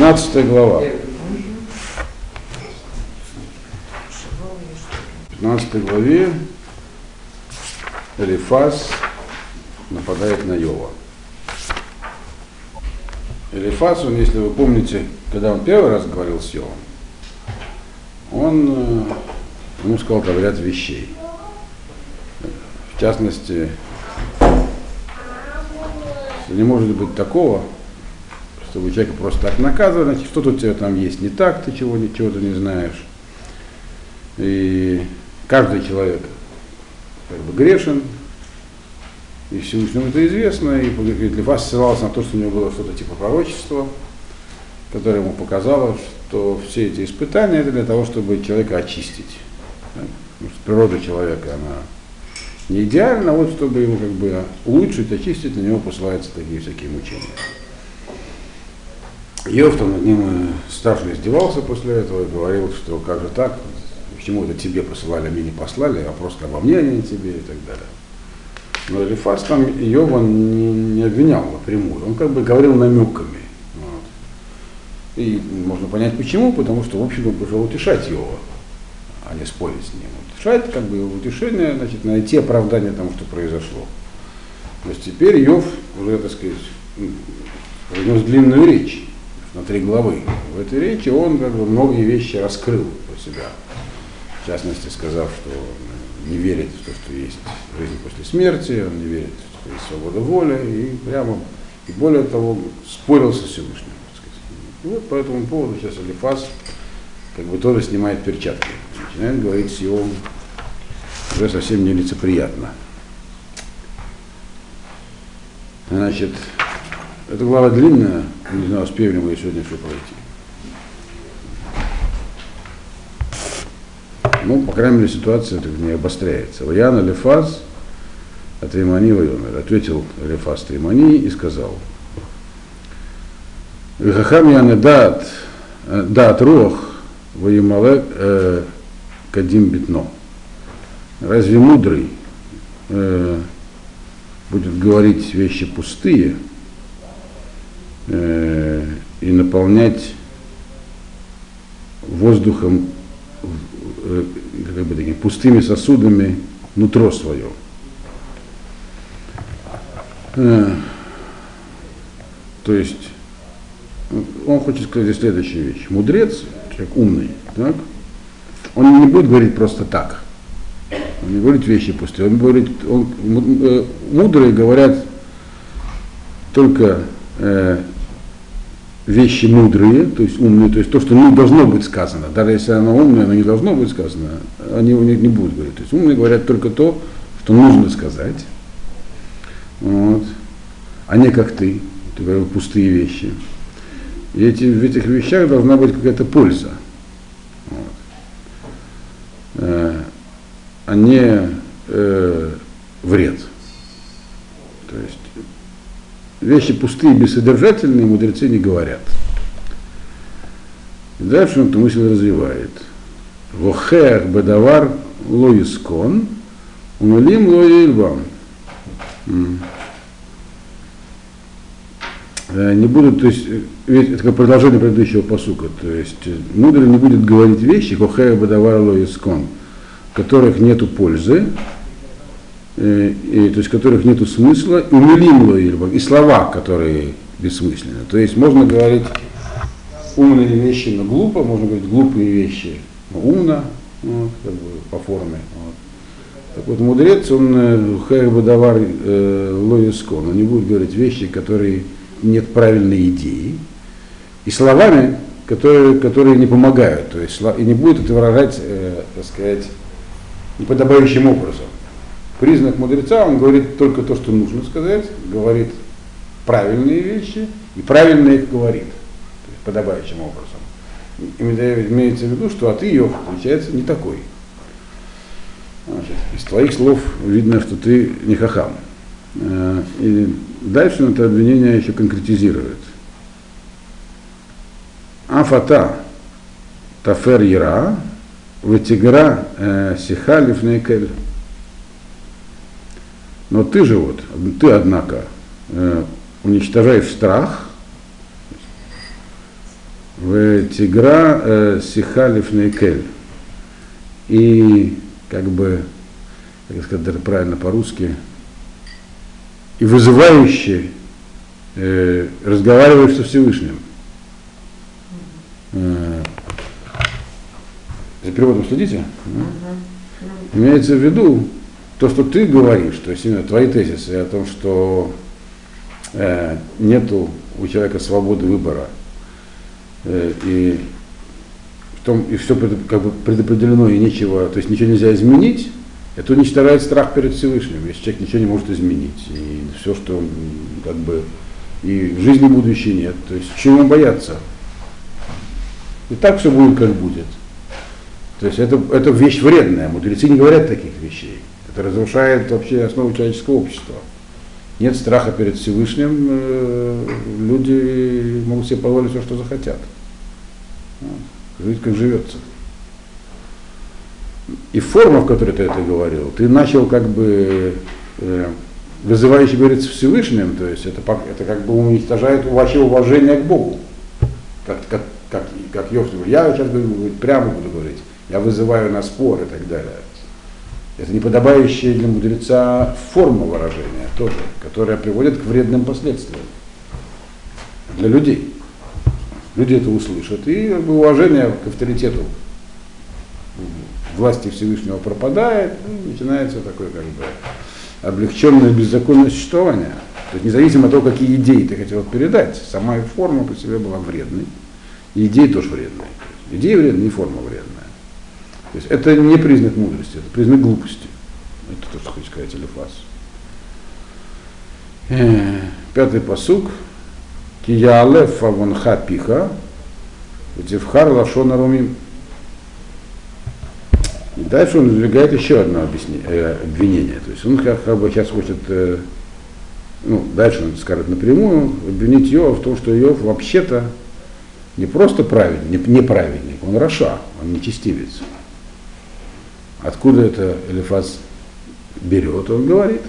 15 глава. 15 главе Элифаз нападает на Йова. Элифаз, он, если вы помните, когда он первый раз говорил с Йовом, он э, ему сказал там ряд вещей. В частности, не может быть такого, чтобы человека просто так наказывали, значит, что-то у тебя там есть не так, ты чего, чего ты не знаешь. И каждый человек как бы грешен, и Всевышнему это известно, и для вас ссылался на то, что у него было что-то типа пророчества, которое ему показало, что все эти испытания это для того, чтобы человека очистить. Потому что природа человека, она не идеальна, вот чтобы его как бы улучшить, очистить, на него посылаются такие всякие мучения. Йов там над ним э, страшно издевался после этого и говорил, что как же так, почему это тебе посылали, а мне не послали, а просто обо мне, а не тебе и так далее. Но Элифас там Йова не, не обвинял напрямую, он как бы говорил намеками. Вот. И можно понять почему, потому что, в общем, он пошел утешать Йова, а не спорить с ним. Утешать, как бы утешение, значит, найти оправдание тому, что произошло. То есть теперь Йов уже, так сказать, произнес длинную речь на три главы. В этой речи он как бы многие вещи раскрыл про себя. В частности, сказав, что не верит в то, что есть жизнь после смерти, он не верит, что есть свобода воли, и прямо, и более того, спорил со Всевышним. И вот по этому поводу сейчас Алифас как бы тоже снимает перчатки. Начинает говорить с его уже совсем нелицеприятно. Значит, эта глава длинная, не знаю, успеем ли мы сегодня все пройти. Ну, по крайней мере, ситуация так не обостряется. Ваян Алифаз от Римани Вайомер. Ответил Алифаз Тримани и сказал, Вихахам яны дат, э, дат рух, воемалек э, кадим битно. Разве мудрый э, будет говорить вещи пустые, э, и наполнять воздухом, э, как бы такими пустыми сосудами нутро свое. Э, то есть он хочет сказать следующую вещь. Мудрец, человек умный, так, он не будет говорить просто так. Он не говорит вещи пустые. Он говорит, он, мудрые говорят только вещи мудрые, то есть умные, то есть то, что не должно быть сказано. Даже если оно умное, оно не должно быть сказано, они у них не будут говорить. То есть умные говорят только то, что нужно сказать. Вот. А не как ты, ты говорил пустые вещи. И эти, в этих вещах должна быть какая-то польза. Вот. Э, а не э, вред. То есть вещи пустые, бессодержательные мудрецы не говорят. И дальше он эту мысль развивает. Вохех бедавар лоискон, умалим лоильбам. Э, не будут, то есть, э, ведь это как продолжение предыдущего посука, то есть э, мудрый не будет говорить вещи, хохея бадавар лоискон, которых нету пользы, Э, и, то есть которых нет смысла, и умилим и слова, которые бессмысленны. То есть можно говорить умные вещи, но глупо, можно говорить глупые вещи, но умно, вот, как бы по форме. Вот. Так вот, мудрец, он э, хайбадавар э, лоискон, он не будет говорить вещи, которые нет правильной идеи, и словами, которые, которые не помогают, то есть и не будет это выражать, э, так сказать, неподобающим образом признак мудреца, он говорит только то, что нужно сказать, говорит правильные вещи и правильно их говорит, подобающим образом. Имеется в виду, что от ее получается не такой. Значит, из твоих слов видно, что ты не хахам. Э, и дальше он это обвинение еще конкретизирует. Афата тафер яра, ватигра э, сихалиф нейкель. Но ты же вот, ты, однако, э, уничтожаешь страх в тигра э, сихалиф нейкель. И как бы, как сказать правильно по-русски, и вызывающий э, разговариваешь со Всевышним. Э, за переводом следите? Имеется в виду то, что ты говоришь, то есть именно твои тезисы о том, что э, нету у человека свободы выбора, э, и, в том, и все как бы предопределено, и нечего, то есть ничего нельзя изменить, это уничтожает страх перед Всевышним, если человек ничего не может изменить. И все, что как бы и в жизни будущей нет. То есть чего бояться? И так все будет, как будет. То есть это, это вещь вредная. Мудрецы не говорят таких вещей. Это разрушает вообще основу человеческого общества. Нет страха перед Всевышним, э, люди могут себе позволить все, что захотят. Жить, как живется. И форма, в которой ты это говорил, ты начал как бы э, вызывающе говорить с Всевышним, то есть это, это как бы уничтожает вообще уважение к Богу. Как, как, как, как Йов, я сейчас буду, прямо буду говорить, я вызываю на спор и так далее. Это неподобающая для мудреца форма выражения тоже, которая приводит к вредным последствиям для людей. Люди это услышат, и уважение к авторитету власти Всевышнего пропадает, ну, начинается такое как бы облегченное беззаконное существование. То есть независимо от того, какие идеи ты хотел передать, сама форма по себе была вредной, и идеи тоже вредные. Идеи вредные, и форма вредная. То есть это не признак мудрости, это признак глупости. Это то, что хочет сказать Элифас. Э, пятый посук. Киялев авонха пиха, Тевхар лашона румим. И дальше он выдвигает еще одно объяснение, э, обвинение. То есть он как, бы сейчас хочет, э, ну, дальше он скажет напрямую, обвинить Йова в том, что Йов вообще-то не просто праведник, не, неправедник, он Раша, он нечестивец. Откуда это Элифаз берет, он говорит.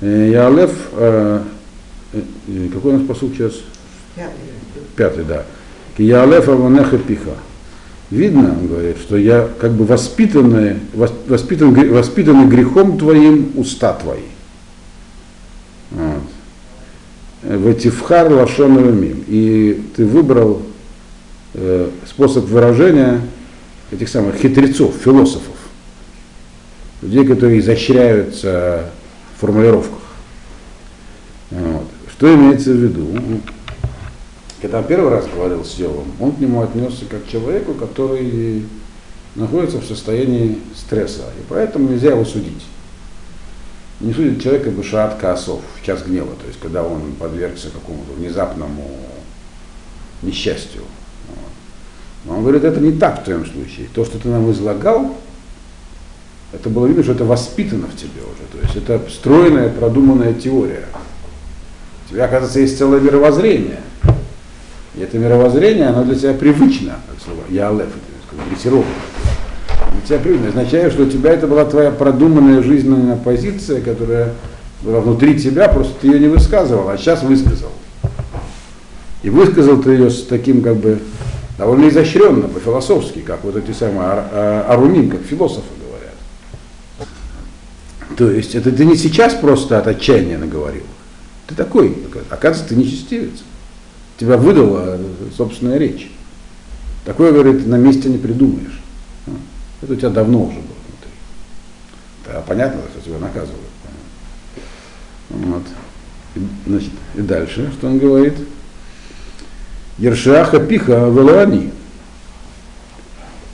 Э, Ялев, э, э, какой у нас посуд сейчас? Пятый. Пятый, да. Ялев Аванеха Пиха видно, он говорит, что я как бы воспитанный, воспитан, воспитанный грехом твоим уста твои. Вот. В Этифхар Лашон И ты выбрал э, способ выражения этих самых хитрецов, философов, людей, которые изощряются в формулировках. Вот. Что имеется в виду? когда первый раз говорил с Йовом, он к нему отнесся как к человеку, который находится в состоянии стресса, и поэтому нельзя его судить. Не судит человека бышат косов в час гнева, то есть когда он подвергся какому-то внезапному несчастью. Он говорит, это не так в твоем случае. То, что ты нам излагал, это было видно, что это воспитано в тебе уже. То есть это стройная, продуманная теория. У тебя, оказывается, есть целое мировоззрение. И это мировоззрение, оно для тебя привычно, как слово я алеф, дрессировано. Для тебя привычно, означает, что у тебя это была твоя продуманная жизненная позиция, которая была внутри тебя, просто ты ее не высказывал, а сейчас высказал. И высказал ты ее с таким как бы довольно изощренно, по-философски, как вот эти самые ар- арумим, как философы говорят. То есть это ты не сейчас просто от отчаяния наговорил. Ты такой, оказывается, ты нечестивец тебя выдала собственная речь. Такое, говорит, на месте не придумаешь. А, это у тебя давно уже было внутри. Да, понятно, что тебя наказывают. Вот. И, значит, и дальше, что он говорит? Ершаха пиха велуани.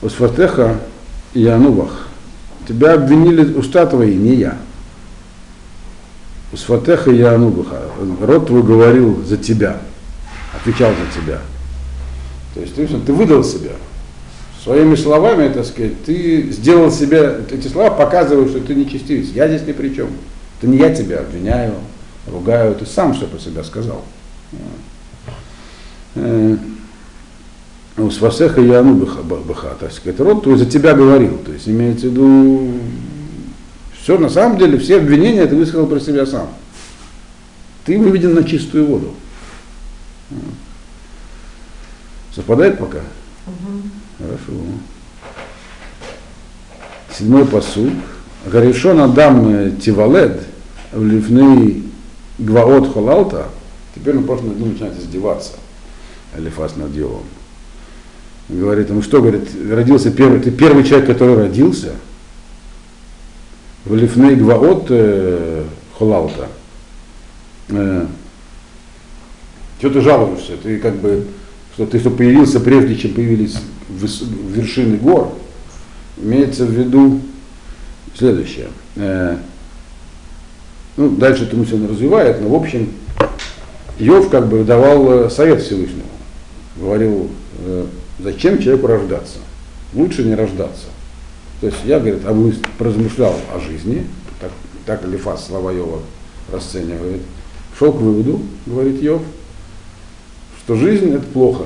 Усфатеха и Анувах. Тебя обвинили уста твои, не я. Усфатеха и Анубаха. Род твой говорил за тебя отвечал за тебя. То есть ты, ты выдал себя. Своими словами, так сказать, ты сделал себя, эти слова показывают, что ты нечестивец. Я здесь ни при чем. Это не я тебя обвиняю, ругаю, ты сам что про себя сказал. Э, у Свасеха и Ану Баха, так сказать, род твой за тебя говорил. То есть имеется в виду, все на самом деле, все обвинения ты высказал про себя сам. Ты выведен на чистую воду. Совпадает пока? Хорошо. Седьмой посуд. Гаришон Адам Тивалед в Лифны Гваот Холалта. Теперь он просто над ним начинает издеваться. Алифас над Йовом. Говорит ему, что, говорит, родился первый, ты первый человек, который родился в Лифны Гваот э, Холалта. Э, что ты жалуешься? Ты как бы, что ты что появился прежде, чем появились вершины гор. Имеется в виду следующее. Э, ну, дальше это мысль развивает, но в общем, Йов как бы давал э, совет Всевышнему. Говорил, э, зачем человеку рождаться? Лучше не рождаться. То есть я, говорит, вы поразмышлял о жизни, так, так Лифас слова Йова расценивает, шел к выводу, говорит Йов, что жизнь это плохо.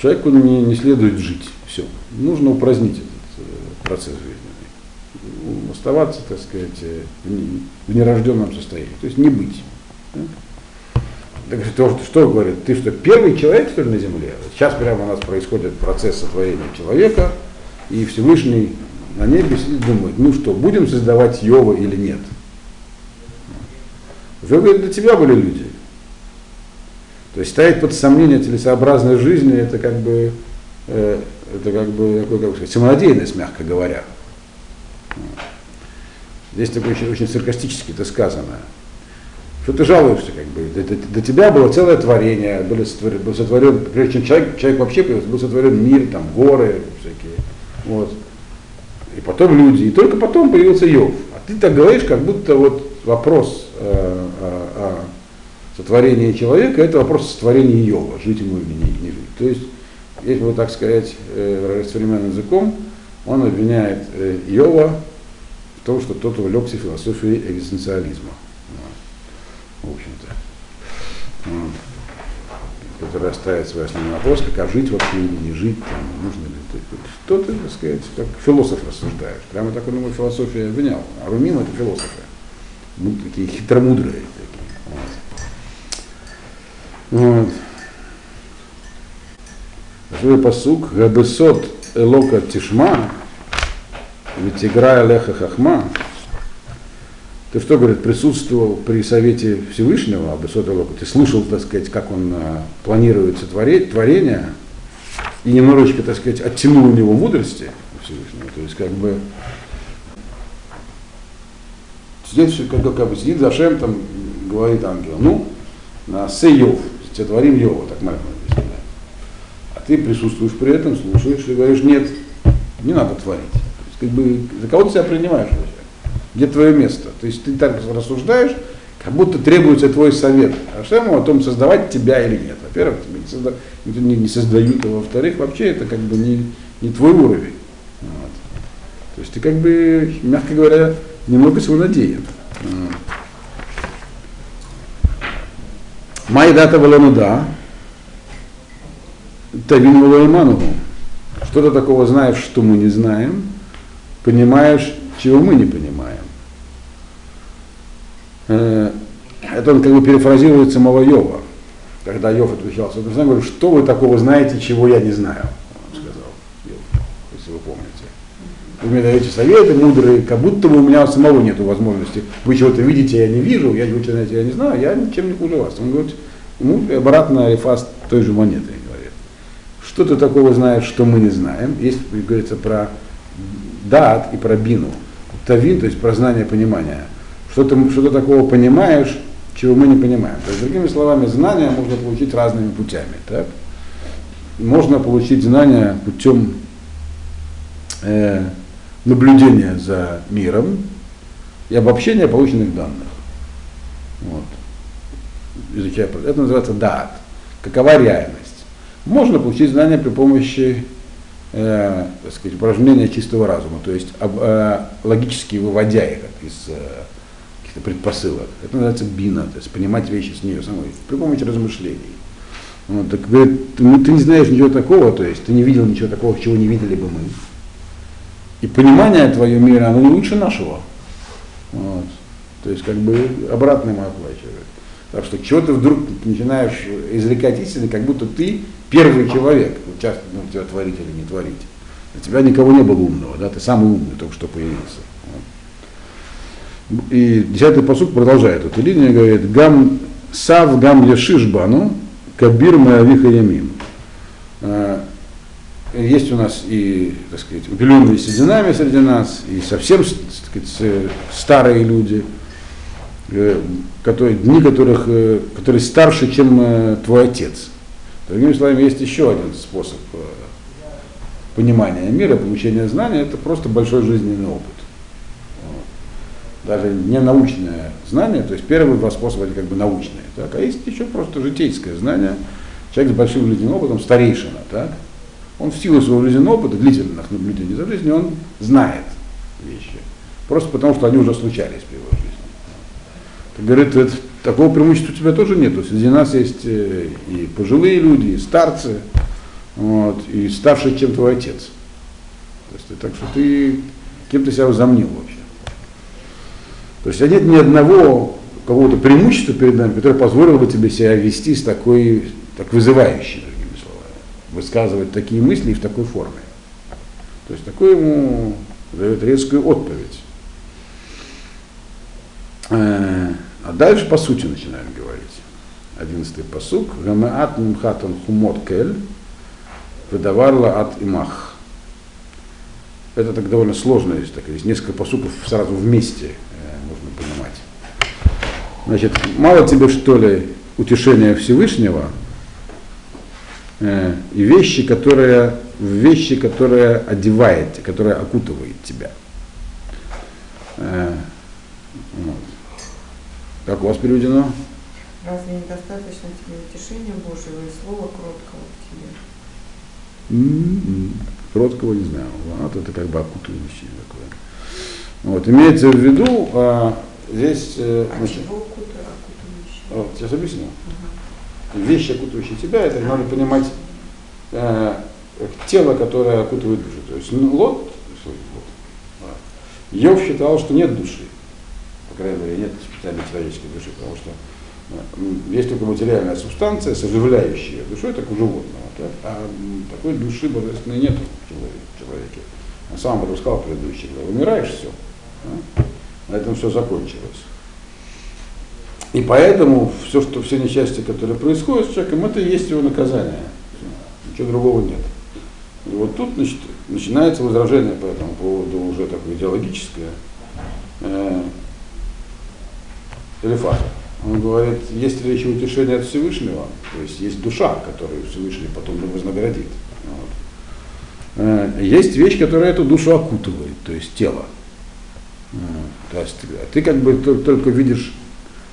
Человеку не, не следует жить. Все. Нужно упразднить этот э, процесс жизни. Оставаться, так сказать, э, в нерожденном состоянии. То есть не быть. Так что, что говорит, ты что, первый человек, что ли, на Земле? Сейчас прямо у нас происходит процесс сотворения человека, и Всевышний на небе сидит думает, ну что, будем создавать Йова или нет? Уже, говорит, для тебя были люди. То есть ставить под сомнение целесообразность жизни, это как бы, э, это как бы такой, как сказать, самонадеянность, мягко говоря. Здесь такое очень, очень саркастически это сказано. Что ты жалуешься, как бы, до, до, до тебя было целое творение, были сотворен, был сотворен, прежде чем человек, человек вообще был сотворен мир, там, горы всякие. Вот. И потом люди, и только потом появился Йов. А ты так говоришь, как будто вот вопрос э, э, сотворение человека, это вопрос сотворения Йова, жить ему или не, не жить. То есть, если вот так сказать, э, современным языком, он обвиняет э, Йова в том, что тот увлекся философией экзистенциализма. В общем-то. Вот. Который ставит свой основной вопрос, как а жить вообще или не жить, там, нужно ли что ты, так сказать, как философ рассуждаешь. Прямо так ему философия обвинял. А Румим это философы. Ну, такие хитромудрые такие. Вот. Живой посук, Габесот Элока Тишма, ведь играя Леха Хахма, ты что, говорит, присутствовал при совете Всевышнего, Абесот Элока, ты слушал, так сказать, как он а, планирует сотворить, творение, и немножечко, так сказать, оттянул у него мудрости Всевышнего, то есть как бы здесь как, как бы сидит Зашем, там говорит ангел, ну, на Сейов, творим Йова, так объясняет. А ты присутствуешь при этом, слушаешь и говоришь, нет, не надо творить. То есть, как бы, за кого ты себя принимаешь вообще? Где твое место? То есть ты так рассуждаешь, как будто требуется твой совет. А что ему о том, создавать тебя или нет. Во-первых, тебя не, созда... не, не создают, а во-вторых, вообще это как бы не, не твой уровень. Вот. То есть ты как бы, мягко говоря, немного самонадеян. Вот. Майдата Валамуда, Тавин Валайманову. Что ты такого знаешь, что мы не знаем, понимаешь, чего мы не понимаем. Э, это он как бы перефразирует самого Йова, когда Йов отвечал, я говорю, что вы такого знаете, чего я не знаю, он сказал, Йов, если вы помните. Вы мне даете советы мудрые, как будто бы у меня самого нет возможности. Вы чего-то видите, я не вижу, я чего-то знаете, я не знаю, я ничем не хуже вас. Он говорит, ну, обратно Рефас той же монеты говорит. Что ты такого знаешь, что мы не знаем? Есть, говорится, про дат и про бину. Тавин, то есть про знание, понимание. Что ты, что ты такого понимаешь, чего мы не понимаем. То есть, другими словами, знания можно получить разными путями. Так? Можно получить знания путем э, наблюдения за миром и обобщения полученных данных. Вот. Изучая, это называется дат. Какова реальность? Можно получить знания при помощи э, так сказать, упражнения чистого разума, то есть об, э, логически выводя их из э, предпосылок. Это называется бина, то есть понимать вещи с нее самой, при помощи размышлений. Вот, так, ты, ты не знаешь ничего такого, то есть ты не видел ничего такого, чего не видели бы мы. И понимание твое мира, оно не лучше нашего. Вот. То есть как бы обратно ему оплачивает. Так что чего ты вдруг начинаешь извлекать истины, как будто ты первый человек, вот часто ну, тебя творить или не творить. У тебя никого не было умного, да, ты самый умный только что появился. И десятый посуд продолжает эту линию, говорит, гам сав гам яшишбану, кабир моявиха ямим. А, есть у нас и, так сказать, убеленные сединами среди нас, и совсем так сказать, старые люди, э, которые, дни которых, э, которые старше, чем э, твой отец. Другими словами, есть еще один способ понимания мира, получения знания, это просто большой жизненный опыт. Даже не научное знание, то есть первые два способа это как бы научные, так, а есть еще просто житейское знание, человек с большим жизненным опытом, старейшина, так, он в силу своего жизненного опыта, длительных наблюдений за жизнью, он знает вещи. Просто потому, что они уже случались в его жизни. Как говорит, это, такого преимущества у тебя тоже нету. Среди нас есть э, и пожилые люди, и старцы, вот, и старший, чем твой отец. То есть, так что ты кем то себя возомнил вообще. То есть нет ни одного какого-то преимущества перед нами, которое позволило бы тебе себя вести с такой, так вызывающей высказывать такие мысли и в такой форме. То есть такой ему дает резкую отповедь. Э, а дальше по сути начинаем говорить. Одиннадцатый посук. Гамаат мимхатан хумот кель, выдаварла от имах. Это так довольно сложно, есть, так, есть несколько посуков сразу вместе. Значит, мало тебе что ли утешения Всевышнего, э, и вещи, которые, вещи, которые одевает, которые окутывает тебя. Э, вот. Как у вас переведено? Разве недостаточно тебе утешения Божьего и слова кроткого к тебе? Mm-hmm. Кроткого не знаю. Вот это как бы окутывающее такое. Вот. Имеется в виду, а, здесь... Э, а значит, чего? Вот, сейчас объясню. Uh-huh вещи, окутывающие тебя, это надо понимать э, тело, которое окутывает душу. То есть ну, Лот, вот, Йов считал, что нет души. По крайней мере, нет специальной человеческой души, потому что э, есть только материальная субстанция, соживляющая душу, это как у животного. Так? А такой души божественной нет в человеке. Я сам об этом сказал предыдущий, когда умираешь, все. Да? На этом все закончилось. И поэтому все, что, все несчастья, которые происходят с человеком, это и есть его наказание. Ничего другого нет. И вот тут значит, начинается возражение по этому поводу уже такое идеологическое. Э, Элифаза. Он говорит, есть речь о утешении от Всевышнего, то есть есть душа, которую Всевышний потом вознаградит. Вот. Э, есть вещь, которая эту душу окутывает, то есть тело. То есть ты как бы только видишь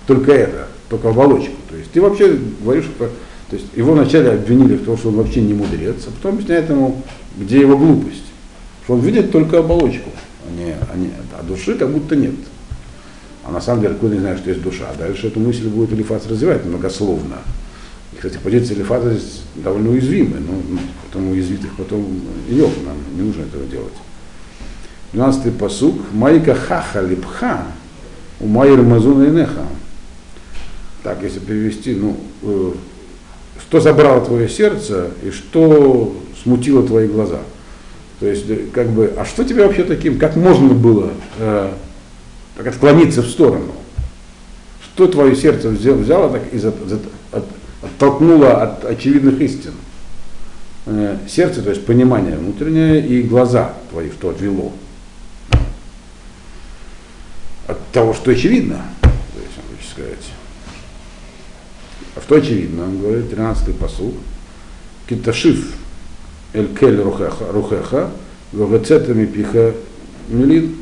только это, только оболочку. То есть ты вообще говоришь, что то есть его вначале обвинили в том, что он вообще не мудрец, а потом объясняет ему, где его глупость. Что он видит только оболочку, а, не, а, не, а души как будто нет. А на самом деле, откуда не знаю, что есть душа. А дальше эту мысль будет Элифас развивать многословно. И, кстати, позиция Элифаза здесь довольно уязвимая, но ну, потом уязвит их потом Йов, нам не нужно этого делать. 12-й посук. Майка хаха липха, у майр мазуна инеха так, если перевести, ну, э, что забрало твое сердце и что смутило твои глаза. То есть, э, как бы, а что тебе вообще таким, как можно было э, так отклониться в сторону? Что твое сердце взяло, взяло так и за, от, оттолкнуло от очевидных истин? Э, сердце, то есть понимание внутреннее, и глаза твои, что отвело. От того, что очевидно, то есть, он сказать. А что очевидно, он говорит, 13-й посуд, киташив эль кель рухеха, рухеха вегацетами пиха милин,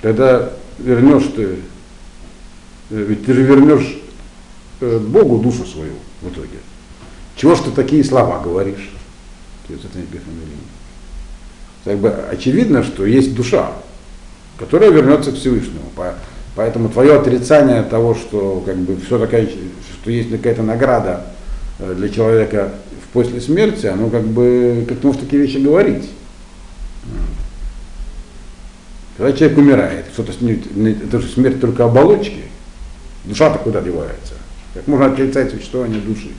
когда вернешь ты, э, ведь ты же вернешь э, Богу душу свою в итоге. Чего ж ты такие слова говоришь? Как бы очевидно, что есть душа, которая вернется к Всевышнему. Поэтому твое отрицание того, что как бы все такая, что есть какая-то награда э, для человека после смерти, оно как бы как ты можешь такие вещи говорить. Когда человек умирает, что-то это же смерть только оболочки. Душа-то куда девается? Как можно отрицать существование души?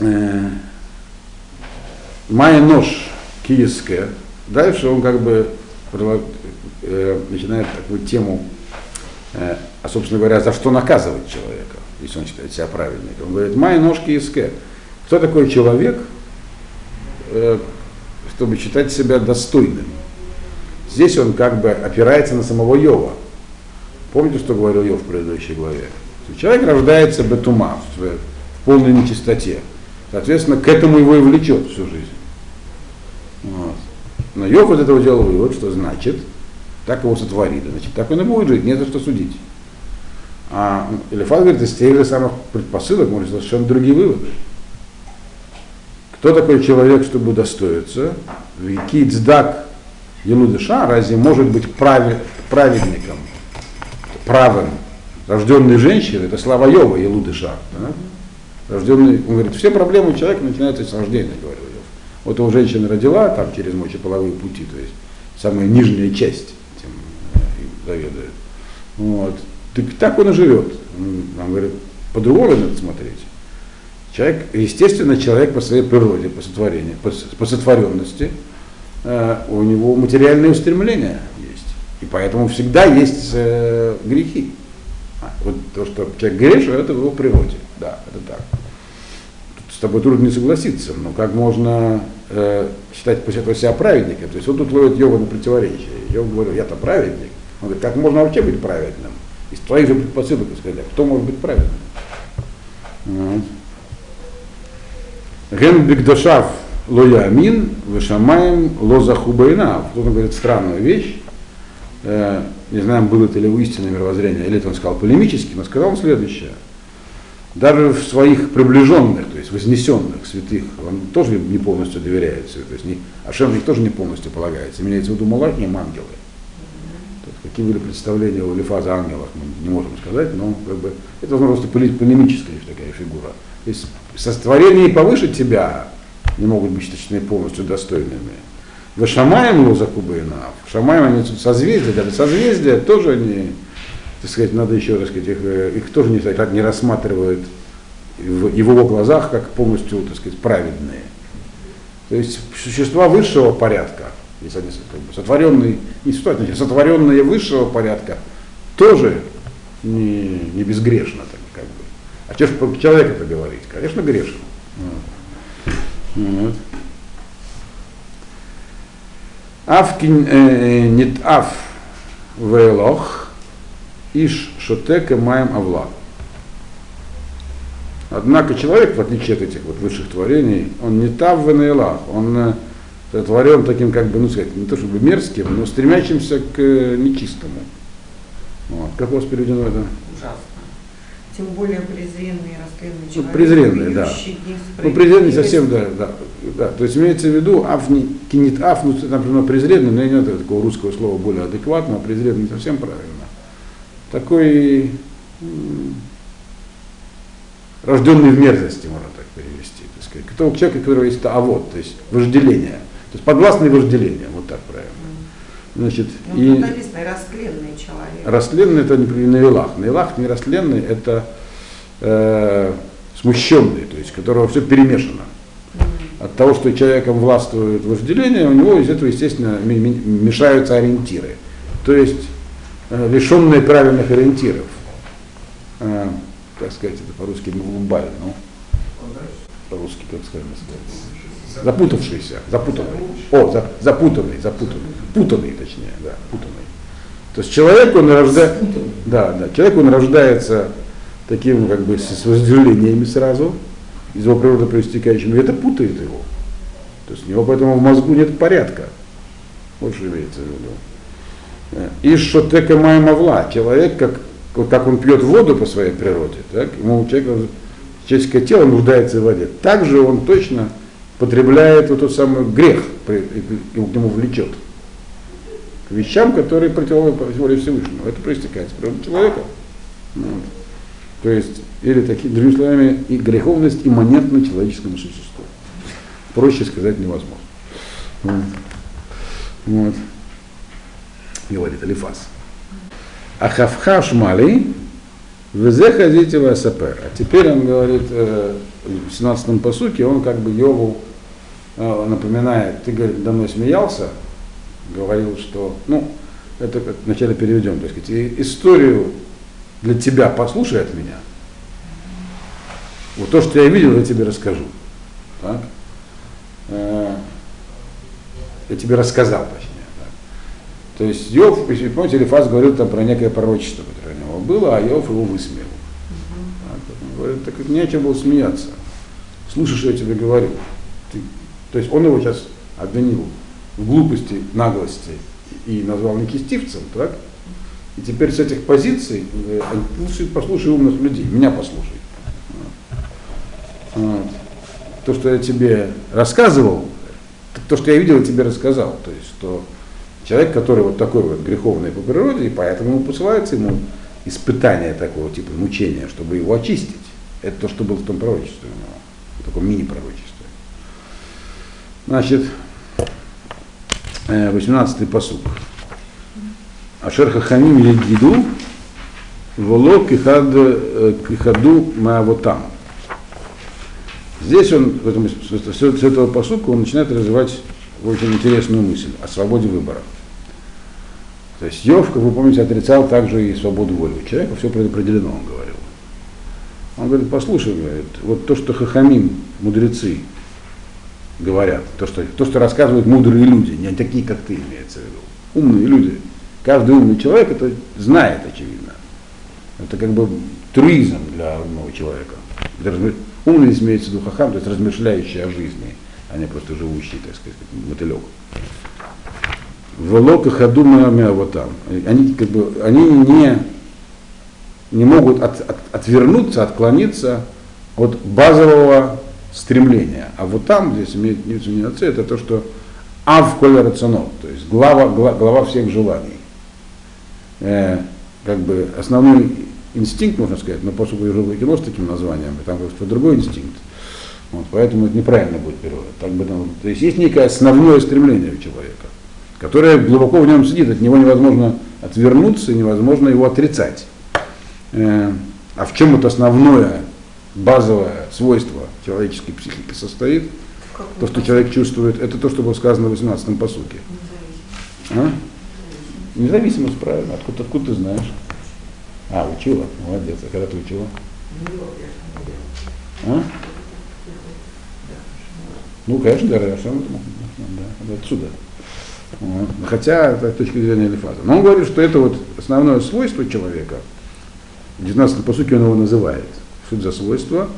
Э, Майя нож киевская. Дальше он как бы э, начинает такую тему, э, а собственно говоря, за что наказывать человека, если он считает себя праведником. Он говорит, Майя нож киевская. Кто такой человек, чтобы считать себя достойным? Здесь он как бы опирается на самого Йова. Помните, что говорил Йов в предыдущей главе? Человек рождается бетума, в полной нечистоте. Соответственно, к этому его и влечет всю жизнь. Но из этого делал вывод, что значит, так его сотворили, значит, так он и будет жить, не за что судить. А Элифат говорит, из тех же самых предпосылок может совершенно другие выводы. Кто такой человек, чтобы удостоиться? Кицдак Елудыша разве может быть прави, праведником, правым, рожденной женщиной? Это слава Йова Елудыша. Да? Рожденный, он говорит, все проблемы человека начинаются с рождения, говорил Йов. Вот его женщина родила там через мочеполовые пути, то есть самая нижняя часть этим заведует. Вот. Так, так он и живет. Он говорит, по-другому надо смотреть. Человек, естественно, человек по своей природе, по сотворению, по, по сотворенности, э, у него материальные устремления есть. И поэтому всегда есть э, грехи. А, вот то, что человек грешит, это в его природе. Да, это так. Тут с тобой трудно не согласиться, но как можно э, считать после себя праведником? То есть он тут ловит Йова на противоречие. Йов говорил, я-то праведник. Он говорит, как можно вообще быть праведным? Из твоих же предпосылок сказать, кто может быть праведным? Ген бигдашав лоямин, вышамаем лозахубайна. Кто-то говорит странную вещь. Э, не знаем, было это ли у истинное мировоззрение, или это он сказал полемически, но сказал он следующее – даже в своих приближенных, то есть вознесенных святых, он тоже не полностью доверяется. То есть не, Ашем них тоже не полностью полагается. Имеется в виду Малахим ангелы. Есть, какие были представления у Лифаза ангелов, мы не можем сказать, но как бы, это просто полемическая такая фигура. То есть сотворения повыше тебя не могут быть считаны полностью достойными. Вы шамаем лозакубейнав, шамаем они созвездия, даже созвездия тоже не, так сказать, надо еще, так сказать, их, э, их тоже не, так, не рассматривают в, его глазах как полностью, так сказать, праведные. То есть существа высшего порядка, если они как бы, сотворенные, не существа, сотворенные высшего порядка, тоже не, не безгрешно, так, как бы. А что же человек это говорить? Конечно, грешен. Вот. Авкин э, нет ав велох, Иш шотека маем авла. Однако человек, в отличие от этих вот высших творений, он не тав в он сотворен таким, как бы, ну сказать, не то чтобы мерзким, но стремящимся к э, нечистому. Вот. Как у вас переведено это? Ужасно. Тем более презренный, растленный человек. Ну, презренный, да. Ну, презренный совсем, да, да, да. То есть имеется в виду, аф не, кинет аф, ну, например, презренный, но нет такого русского слова более адекватного, презренный не совсем правильно такой рожденный в мерзости, можно так перевести. Так сказать. Кто, человек, у которого есть тавод, то есть вожделение. То есть подвластное вожделение, вот так правильно. Значит, ну, и растленный человек. Растленный это не наилах. Наилах не растленный, это э, смущенный, то есть которого все перемешано. От того, что человеком властвует вожделение, у него из этого, естественно, мешаются ориентиры. То есть лишенные правильных ориентиров. Э, как сказать это по-русски, глобально, ну, по-русски, как сказать, запутавшийся, запутанный. О, за, запутанный, запутанный, путанный, точнее, да, путанный. То есть человек, он рождается, да, да, человек, он рождается таким, как бы, с возделениями сразу, из его природы проистекающим, и это путает его. То есть у него поэтому в мозгу нет порядка. Вот что имеется в виду. И шотека маймавла, человек, как, как он пьет воду по своей природе, так, ему человек, человеческое тело нуждается в воде, также он точно потребляет вот тот самый грех, к нему влечет. К вещам, которые противоположны Всевышнему. Это проистекает из природы человека. Вот. То есть, или такими, другими словами, и греховность имманентна человеческому существу. Проще сказать невозможно. Вот говорит Алифас. Ахавха шмали, везе хазите васапер. А теперь он говорит, э, в 17-м посуке, он как бы Йову э, напоминает, ты, говорит, давно смеялся, говорил, что, ну, это как вначале переведем, то есть историю для тебя послушай от меня. Вот то, что я видел, я тебе расскажу. Так? Э, я тебе рассказал, точнее. То есть Йов, помните, Элифаз говорил там про некое пророчество, которое у него было, а Йов его высмеял. Он говорит, так не о чем было смеяться. Слушай, что я тебе говорю. Ты, то есть он его сейчас обвинил в глупости, наглости и назвал некистивцем, так? И теперь с этих позиций, э, послушай, послушай умных людей, меня послушай. Вот. То, что я тебе рассказывал, то, что я видел, я тебе рассказал. То есть, что человек, который вот такой вот греховный по природе, и поэтому посылается ему испытание такого типа, мучения, чтобы его очистить. Это то, что было в том пророчестве у него, в таком мини-пророчестве. Значит, 18-й э, посуд. Ашер хахамим егиду, воло э, кихаду маавотам. Здесь он, в этом, с этого посука, он начинает развивать очень интересную мысль о свободе выбора. То есть Йов, как вы помните, отрицал также и свободу воли. У человека все предопределено, он говорил. Он говорит, послушай, говорит, вот то, что хахамим, мудрецы, говорят, то, что, то, что рассказывают мудрые люди, не такие, как ты, имеется в виду. Умные люди. Каждый умный человек это знает, очевидно. Это как бы туризм для умного человека. Умный здесь имеется в виду хахам, то есть размышляющий о жизни, а не просто живущий, так сказать, мотылек. Волока хадума вот там. Они, как бы, они не, не могут от, от, отвернуться, отклониться от базового стремления. А вот там, здесь имеет не это то, что ав коль рационал, то есть глава, глава, глава всех желаний. Э, как бы основной инстинкт, можно сказать, но поскольку я живу кино с таким названием, там просто другой инстинкт. Вот, поэтому это неправильно будет перевод. Так бы, там, то есть есть некое основное стремление у человека, которое глубоко в нем сидит, от него невозможно отвернуться, невозможно его отрицать. Э, а в чем это основное, базовое свойство человеческой психики состоит? То, что человек чувствует, это то, что было сказано в 18-м посуке. А? Независимость, правильно. Откуда, откуда ты знаешь? А, учила? Молодец. А когда ты учила? А? Ну, конечно, да, хорошо. Да, отсюда. Хотя это с точки зрения Элифаза. Но он говорит, что это вот основное свойство человека. В 19 посуке он его называет. Что это за свойство?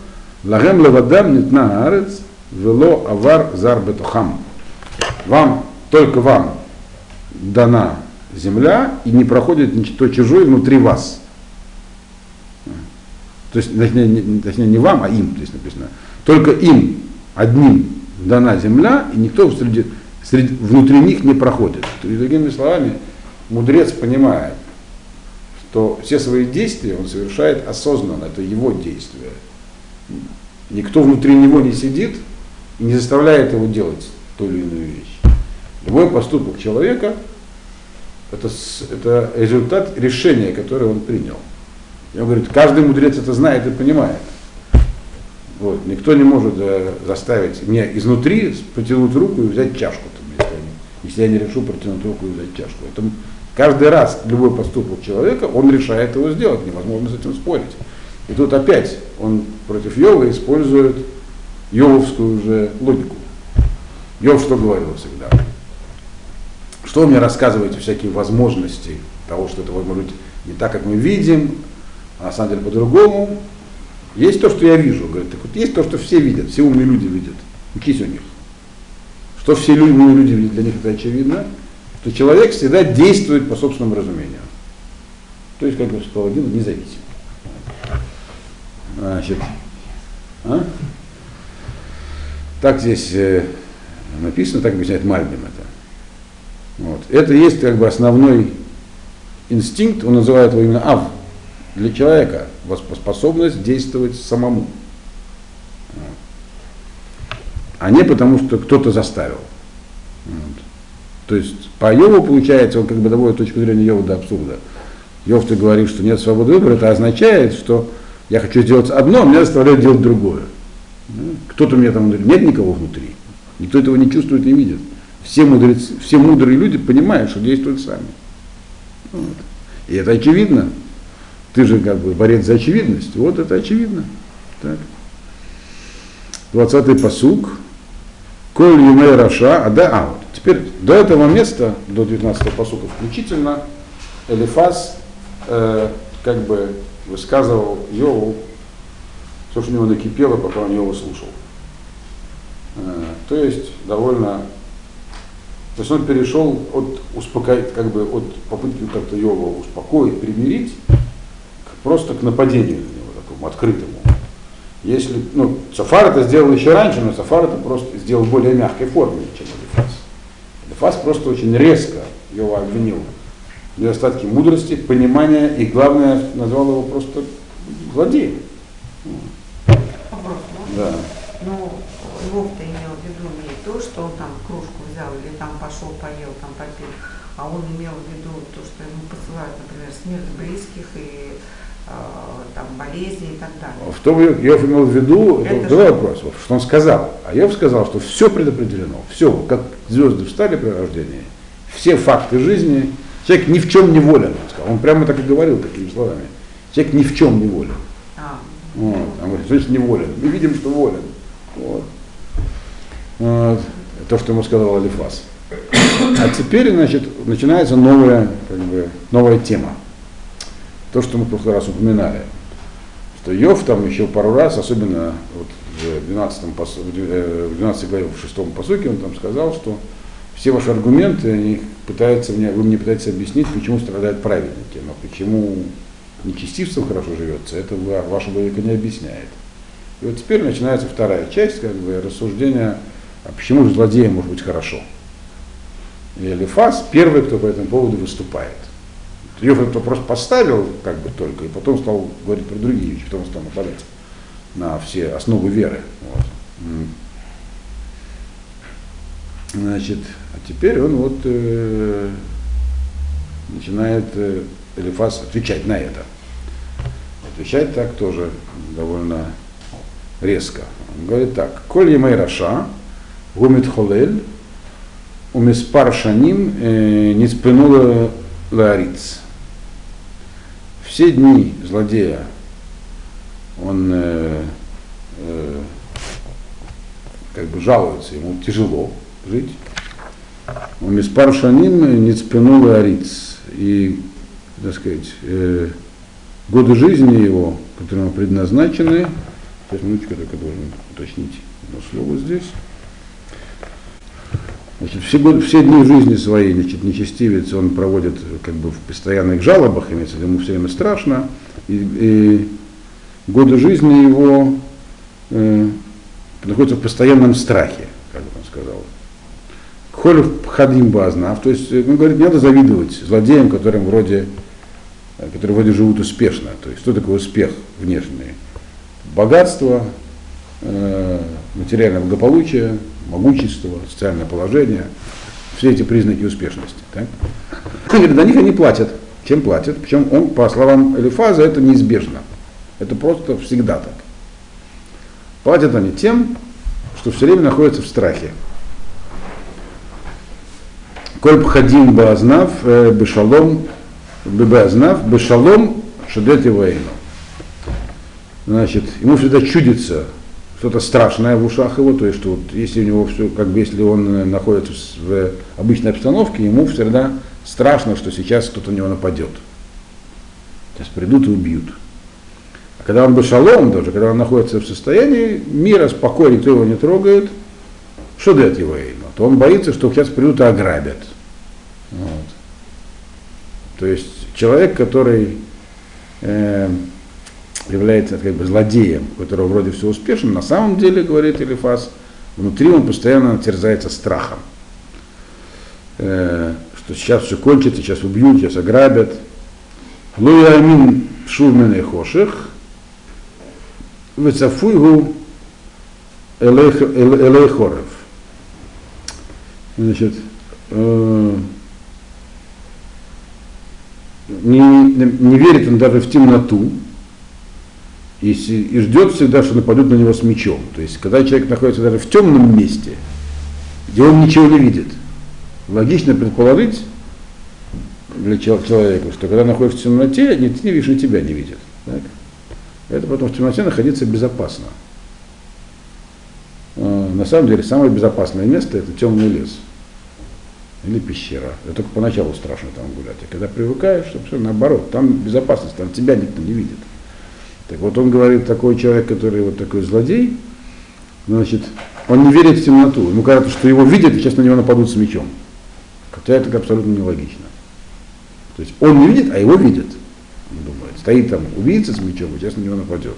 Лагем левадам нитна арец, вело авар зар бетухам. Вам, только вам дана земля, и не проходит ничто чужое внутри вас. То есть, точнее не, точнее, не вам, а им, здесь написано. Только им, одним дана земля, и никто среди, среди, внутри них не проходит. Есть, другими словами, мудрец понимает, что все свои действия он совершает осознанно, это его действия. Никто внутри него не сидит и не заставляет его делать ту или иную вещь. Любой поступок человека это, это результат решения, которое он принял. И он говорит, каждый мудрец это знает и понимает. Вот. Никто не может э, заставить меня изнутри протянуть руку и взять чашку, там, если, я если я не решу протянуть руку и взять чашку. Это каждый раз любой поступок человека, он решает его сделать, невозможно с этим спорить. И тут опять он против Йова использует йововскую уже логику. Йов что говорил всегда? Что вы мне рассказываете всякие возможности того, что это может быть не так, как мы видим, а на самом деле по-другому. Есть то, что я вижу, говорит, так вот есть то, что все видят, все умные люди видят. Учись у них. Что все умные люди видят, для них это очевидно, что человек всегда действует по собственному разумению. То есть, как я сказал, один независим. Значит, а? так здесь э, написано, так объясняет Мальбим это. Вот. Это есть как бы основной инстинкт, он называет его именно ав, для человека, способность действовать самому. А не потому, что кто-то заставил. Вот. То есть по Йову получается, он как бы доводит точку зрения Йова до абсурда. Йов, ты говоришь, что нет свободы выбора, это означает, что я хочу сделать одно, а меня заставляют делать другое. Ну, кто-то меня там внутри, нет никого внутри. Никто этого не чувствует, не видит. Все, мудрецы, все мудрые люди понимают, что действуют сами. Вот. И это очевидно. Ты же как бы борец за очевидность. Вот это очевидно. Так. 20-й посук. Коль юмей раша, а да, а вот. Теперь до этого места, до 19-го посука включительно, Элифаз э, как бы высказывал Йову все, что у него накипело, пока он его слушал. Э, то есть довольно то есть он перешел от успокоить, как бы от попытки как-то Йова успокоить, примирить, просто к нападению на него, такому открытому. Если, ну, Сафар это сделал еще раньше, но Сафар это просто сделал в более мягкой форме, чем Элифас. Элифас просто очень резко его обвинил в недостатке мудрости, понимания и, главное, назвал его просто злодеем. Вопрос, Да. Ну, Львов-то имел в виду не то, что он там кружку взял или там пошел, поел, там попил, а он имел в виду то, что ему посылают, например, смерть близких и там болезни и так далее. В том Йов имел в виду, это, другой же- вопрос, что он сказал. А Йов сказал, что все предопределено, все, как звезды встали при рождении, все факты жизни, человек ни в чем не волен, он сказал. Он прямо так и говорил такими словами. Человек ни в чем не волен. А, Вот. Он говорит, значит, не волен. Мы видим, что волен. Вот. Вот. То, что ему сказал Алифас. А теперь, значит, начинается новая, как бы, новая тема. То, что мы в прошлый раз упоминали. Что Йов там еще пару раз, особенно вот в 12, посу- в дев- э, в 12 главе, в 6 посуке, он там сказал, что все ваши аргументы, они пытаются мне, вы мне пытаетесь объяснить, почему страдают праведники, но почему нечестивцам хорошо живется, это ва- ваша логика не объясняет. И вот теперь начинается вторая часть, как бы, рассуждения, а почему же злодеям может быть хорошо. И Элифас первый, кто по этому поводу выступает. Йов этот вопрос поставил, как бы только, и потом стал говорить про другие вещи, потом стал нападать на все основы веры. Вот. Значит, а теперь он вот э, начинает э, Элифас отвечать на это. Отвечать так тоже довольно резко. Он говорит так. Коль емей раша, гумит холель, умиспар шаним э, не спинула лариц. Все дни злодея он э, э, как бы жалуется, ему тяжело жить. Он миспар шаним не спинула ариц. И, так сказать, э, годы жизни его, которые ему предназначены, сейчас минуточку, только должен уточнить одно слово здесь. Значит, все, все дни жизни своей, значит, нечестивец, он проводит как бы в постоянных жалобах, имеется в виду, ему все время страшно, и, и годы жизни его э, находятся в постоянном страхе, как он сказал. Холев хадим базнав, то есть, он говорит, не надо завидовать злодеям, которым вроде, э, которые вроде живут успешно. То есть, что такое успех внешний? Богатство, э, материальное благополучие, могущество, социальное положение, все эти признаки успешности. Так? Он них они платят. Чем платят? Причем он, по словам Элифаза, это неизбежно. Это просто всегда так. Платят они тем, что все время находятся в страхе. Коль баазнав, э, бешалом, бебаазнав, бешалом, шедет его Значит, ему всегда чудится что-то страшное в ушах его, то есть, что вот если у него все, как бы если он э, находится в, обычной обстановке, ему всегда страшно, что сейчас кто-то на него нападет. Сейчас придут и убьют. А когда он бешалом даже, когда он находится в состоянии мира, спокойно, никто его не трогает, что дает его имя? То он боится, что сейчас придут и ограбят. Вот. То есть человек, который э, является как бы злодеем, у которого вроде все успешно, на самом деле, говорит Элифас, внутри он постоянно терзается страхом. Э, что сейчас все кончится, сейчас убьют, сейчас ограбят. Луя амин шурмен и хоших, вецафуйгу элей хорев. Значит, э, не, не верит он даже в темноту и, и ждет всегда, что нападут на него с мечом. То есть, когда человек находится даже в темном месте, где он ничего не видит, логично предположить для человека, что когда находишься в темноте, ни ты не видишь, и тебя не видят. Так? Это потом в темноте находиться безопасно. А, на самом деле, самое безопасное место это темный лес или пещера. Это только поначалу страшно там гулять. А когда привыкаешь, то все наоборот, там безопасность, там тебя никто не видит. Так вот он говорит, такой человек, который вот такой злодей, значит, он не верит в темноту. Ему кажется, что его видят, и сейчас на него нападут с мечом. Хотя это абсолютно нелогично. То есть он не видит, а его видят. Он думает, стоит там убийца с мечом, и сейчас на него нападет.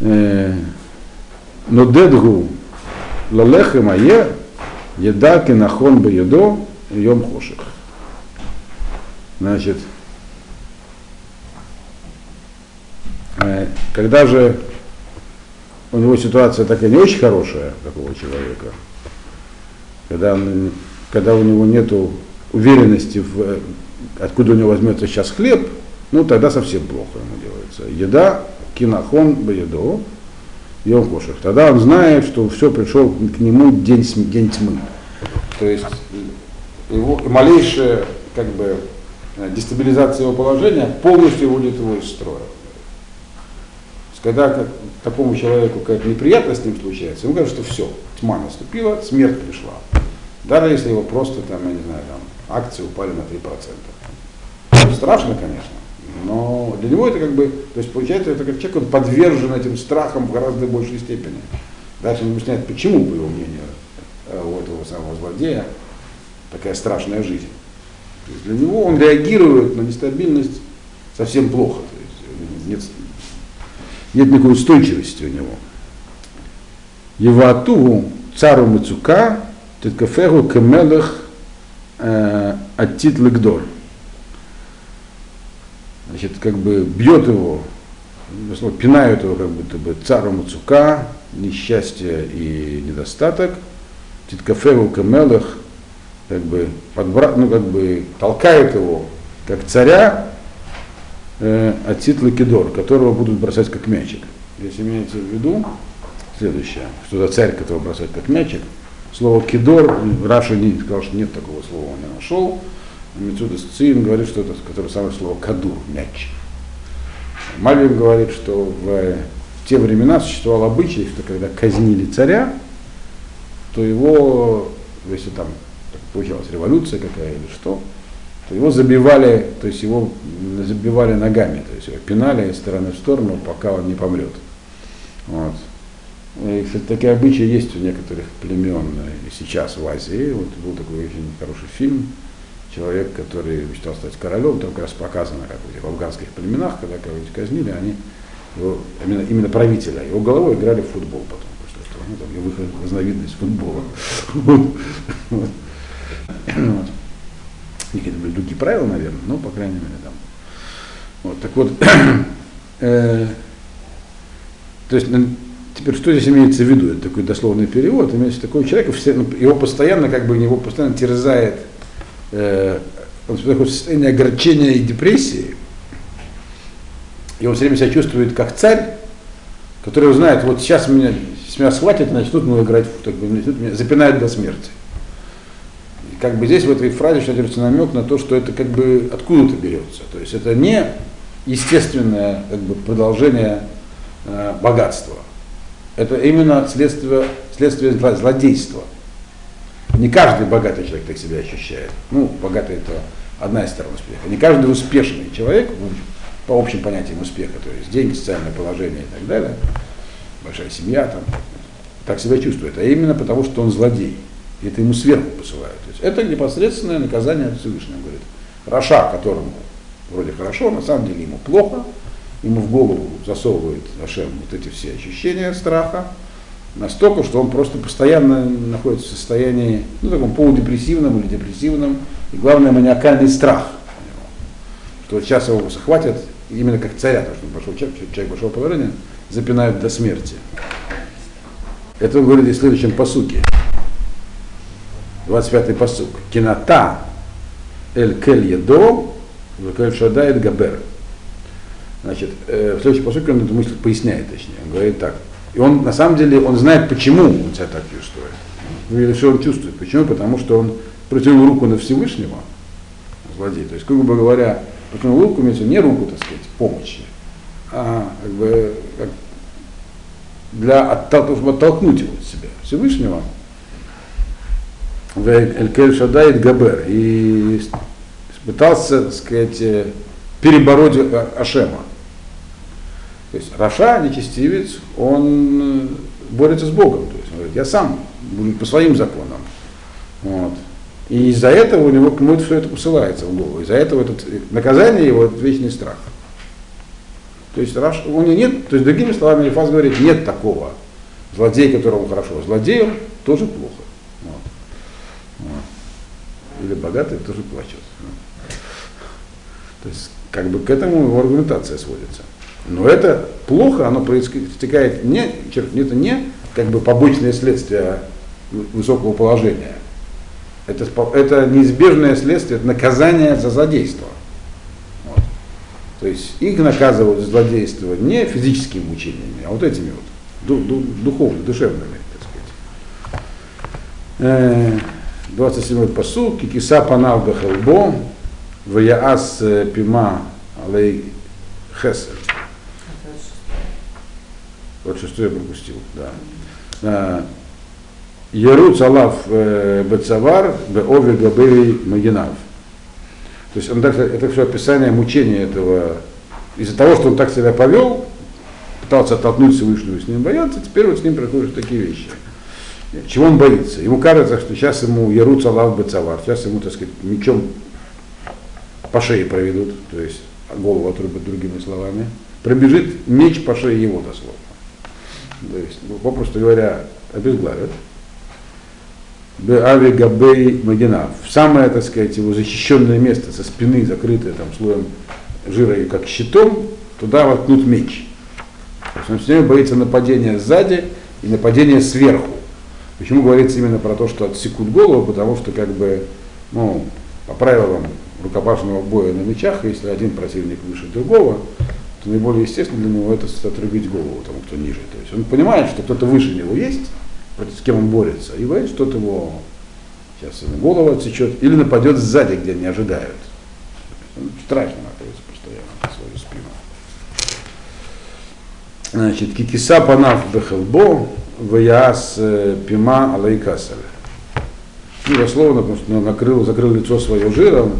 Э, но дедгу лалеха мае еда кинахон бы едо йом хошек. Значит, э, когда же у него ситуация такая не очень хорошая, такого человека, когда, когда у него нет уверенности, в, э, откуда у него возьмется сейчас хлеб, ну тогда совсем плохо ему делается. Еда, кинахон, баедо, и он кошек. Тогда он знает, что все пришел к нему день, день тьмы. То есть его малейшая как бы, дестабилизация его положения полностью выводит его из строя. Когда как, такому человеку какая-то неприятность с ним случается, ему кажется, что все, тьма наступила, смерть пришла. Даже если его просто там, я не знаю, там, акции упали на 3%. Страшно, конечно, но для него это как бы, то есть получается, это как человек, он подвержен этим страхам в гораздо большей степени. Дальше он объясняет, почему, по его мнению, э, у этого самого злодея такая страшная жизнь. То есть для него он реагирует на нестабильность совсем плохо. То есть нет, нет никакой устойчивости у него. Его атугу цару Мацука, Теткаферу Кемелех э, Атит Легдоль значит, как бы бьет его, пинают его как будто бы цару Мацука, несчастье и недостаток, Титкафеву Камелах, как бы, подбра... ну, как бы толкает его, как царя, э, от Титла Кидор, которого будут бросать как мячик. Здесь имеется в виду следующее, что это царь, которого бросают как мячик. Слово кидор, Раша не сказал, что нет такого слова, он не нашел. Мецудас Цин говорит, что это которое самое слово кадур, мяч. Мальвин говорит, что в, в те времена существовал обычай, что когда казнили царя, то его, если там получалась революция какая или что, его забивали, то есть его забивали ногами, то есть его пинали из стороны в сторону, пока он не помрет. Вот. И, кстати, такие обычаи есть у некоторых племен и сейчас в Азии. Вот был такой очень хороший фильм человек, который мечтал стать королем, там как раз показано, как в этих афганских племенах, когда кого-нибудь казнили, они его, именно, именно правителя, его головой играли в футбол потом, что, что ну, там, выход, разновидность футбола. Какие-то были другие правила, наверное, но, по крайней мере, там. Вот, так вот, э, то есть, теперь, что здесь имеется в виду? Это такой дословный перевод. Имеется такой человек, ну, его постоянно, как бы, его постоянно терзает э, он в состоянии огорчения и депрессии, и он все время себя чувствует как царь, который знает, вот сейчас меня, меня схватят, начнут мы играть, так начнут меня запинают до смерти. Как бы здесь в этой фразе содержится намек на то, что это как бы откуда-то берется. То есть это не естественное как бы, продолжение э, богатства. Это именно следствие, следствие злодейства. Не каждый богатый человек так себя ощущает. Ну, богатый это одна из сторон успеха. Не каждый успешный человек, по общим понятиям успеха, то есть деньги, социальное положение и так далее, большая семья там, так себя чувствует. А именно потому, что он злодей. И это ему сверху посылают. То есть это непосредственное наказание от Всевышнего. Говорит, Раша, которому вроде хорошо, на самом деле ему плохо, ему в голову засовывает Ашем вот эти все ощущения страха, настолько, что он просто постоянно находится в состоянии, ну, таком полудепрессивном или депрессивном, и главное, маниакальный страх, что вот сейчас его захватят, именно как царя, потому что он пошел человек, человек большого положения, запинают до смерти. Это он говорит в следующем посуке. 25-й посук. Кинота Эль Кель Едо, Кель Шадает Габер. Значит, э, в следующей посылке он эту мысль поясняет, точнее. Он говорит так. И он, на самом деле, он знает, почему он себя так чувствует. Или что он чувствует. Почему? Потому что он протянул руку на Всевышнего, злодей. То есть, грубо говоря, протянул руку, имеется не руку, так сказать, помощи, а как бы как для оттолкнуть его от себя, Всевышнего, Элькель Шадайт Габер, и пытался, так сказать, э, перебороть э, Ашема. То есть Раша, нечестивец, он э, борется с Богом. То есть он говорит, я сам буду по своим законам. Вот. И из-за этого у него кому-то все это посылается в голову. Из-за этого этот, наказание его это вечный страх. То есть Раш, у него нет, то есть другими словами Элифаз говорит, нет такого злодея, которому хорошо. Злодею тоже плохо. Или богатый тоже плачет. То есть как бы к этому его аргументация сводится. Но это плохо, оно проистекает не, это не как бы побочное следствие высокого положения. Это, это неизбежное следствие, это наказание за злодейство. Вот. То есть их наказывают за злодейство не физическими мучениями, а вот этими вот, духовными, душевными, так сказать. 27-й посуд, кикиса панал бахалбо, ваяас пима алей хесер. Вот шестой я пропустил, да. Еруц Алав Бецавар Беови Габери Магинав. То есть он так, это все описание мучения этого. Из-за того, что он так себя повел, пытался оттолкнуть Всевышнего, с ним боялся, теперь вот с ним происходят такие вещи. Чего он боится? Ему кажется, что сейчас ему Еруц Алав Бецавар, сейчас ему, так сказать, мечом по шее проведут, то есть голову отрубят другими словами. Пробежит меч по шее его дословно. То есть, ну, попросту говоря, обезглавят. Ави Габей Магина. В самое, так сказать, его защищенное место со спины, закрытое там слоем жира и как щитом, туда воткнут меч. То есть он все время боится нападения сзади и нападения сверху. Почему говорится именно про то, что отсекут голову, потому что как бы, ну, по правилам рукопашного боя на мечах, если один противник выше другого, то наиболее естественно для него это отрубить голову тому, кто ниже. То есть он понимает, что кто-то выше него есть, с кем он борется, и боится, что-то его сейчас ему голову отсечет, или нападет сзади, где не ожидают. Он страшно находится постоянно на свою спину. Значит, кикиса панав бехелбо, ваяс э, пима алайкасаль. Ну, дословно, потому что накрыл, закрыл лицо свое жиром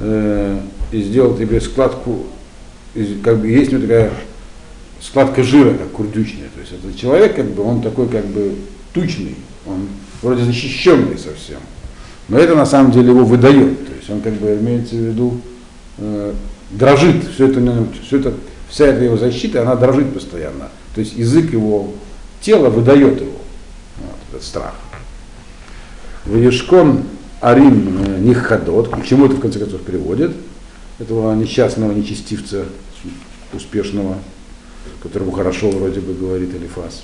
э, и сделал тебе складку, как бы есть у него такая складка жира, как курдючная. То есть этот человек, как бы, он такой, как бы, тучный, он вроде защищенный совсем. Но это на самом деле его выдает. То есть он как бы имеется в виду, э, дрожит, все это, все это, вся эта его защита, она дрожит постоянно. То есть язык его тела выдает его, вот, этот страх. Ваешкон Арим э, Нихадот, к чему это в конце концов приводит, этого несчастного нечестивца успешного, которому хорошо вроде бы говорит Элифас.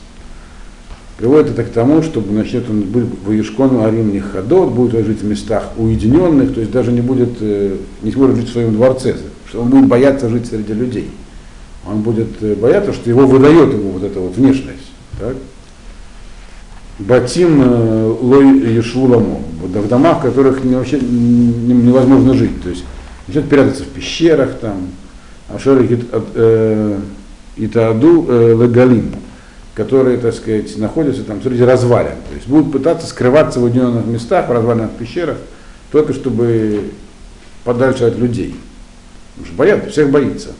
Приводит это к тому, чтобы начнет он будет Ваишкон Арим Нихадот, будет жить в местах уединенных, то есть даже не будет, э, не сможет жить в своем дворце, что он будет бояться жить среди людей. Он будет э, бояться, что его выдает ему вот эта вот внешность. Так? Батим э, лой ешвуламо, в домах, в которых вообще невозможно жить. То есть начнет прятаться в пещерах, там, Ашер Итааду Лагалим которые, так сказать, находятся там среди развалин. То есть будут пытаться скрываться в уединенных местах, в развалинах пещерах, только чтобы подальше от людей. Потому что боятся, всех боится.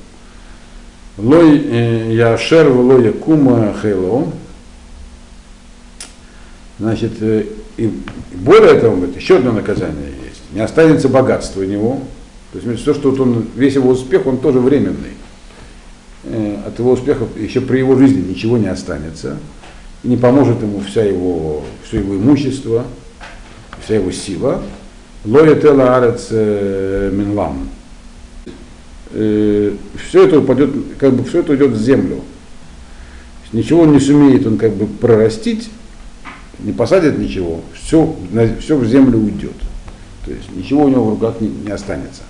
Лой э, яшер лой якума хейло. Значит, э, и более того, говорит, еще одно наказание есть. Не останется богатства у него. То есть все, что вот он, весь его успех, он тоже временный. Э, от его успехов еще при его жизни ничего не останется. И не поможет ему вся его, все его имущество, вся его сила. Лоя тела арец э, минлам. Все это упадет, как бы все это уйдет в землю. Ничего он не сумеет он как бы прорастить, не посадит ничего, все, все в землю уйдет. То есть ничего у него в руках не, не останется.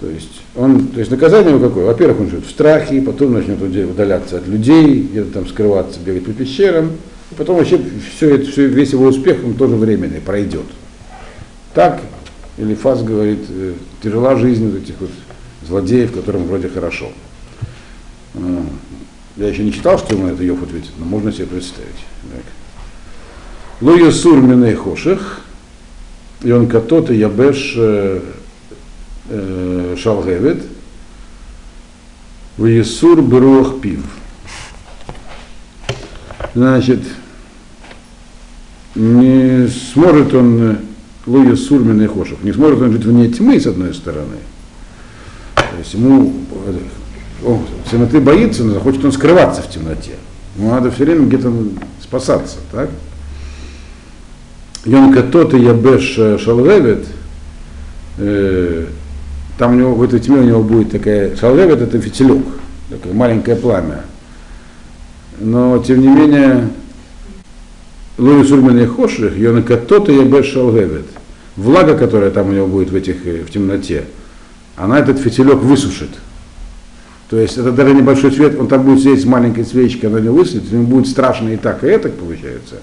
То есть, он, то есть наказание его какое? Во-первых, он живет в страхе, потом начнет удаляться от людей, где-то там скрываться, бегать по пещерам, и потом вообще все это, все, весь его успех он тоже временный, пройдет. Так, или Фас говорит, э, тяжела жизнь вот этих вот злодеев, которым вроде хорошо. Э, я еще не читал, что ему на это Йов ответит, но можно себе представить. Луя сур миней хоших, и он катот и ябеш э, э, шалгевет, в Есур Беруах Пив. Значит, не сможет он Луя Сурмин и не сможет он жить вне тьмы, с одной стороны. То есть ему он, темноты боится, но захочет он скрываться в темноте. Ему надо все время где-то спасаться, так? Йонка тот и Ябеш Шалгевет, э, там у него, в этой тьме у него будет такая, шалгевет это фитилек, такое маленькое пламя. Но, тем не менее, Луи Сульман и Хоших, Йонака то-то я без шалгевет. Влага, которая там у него будет в, этих, э, в темноте, она этот фитилек высушит. То есть это даже небольшой свет, он там будет сидеть с маленькой свечкой, она не высветит, ему будет страшно и так, и это получается.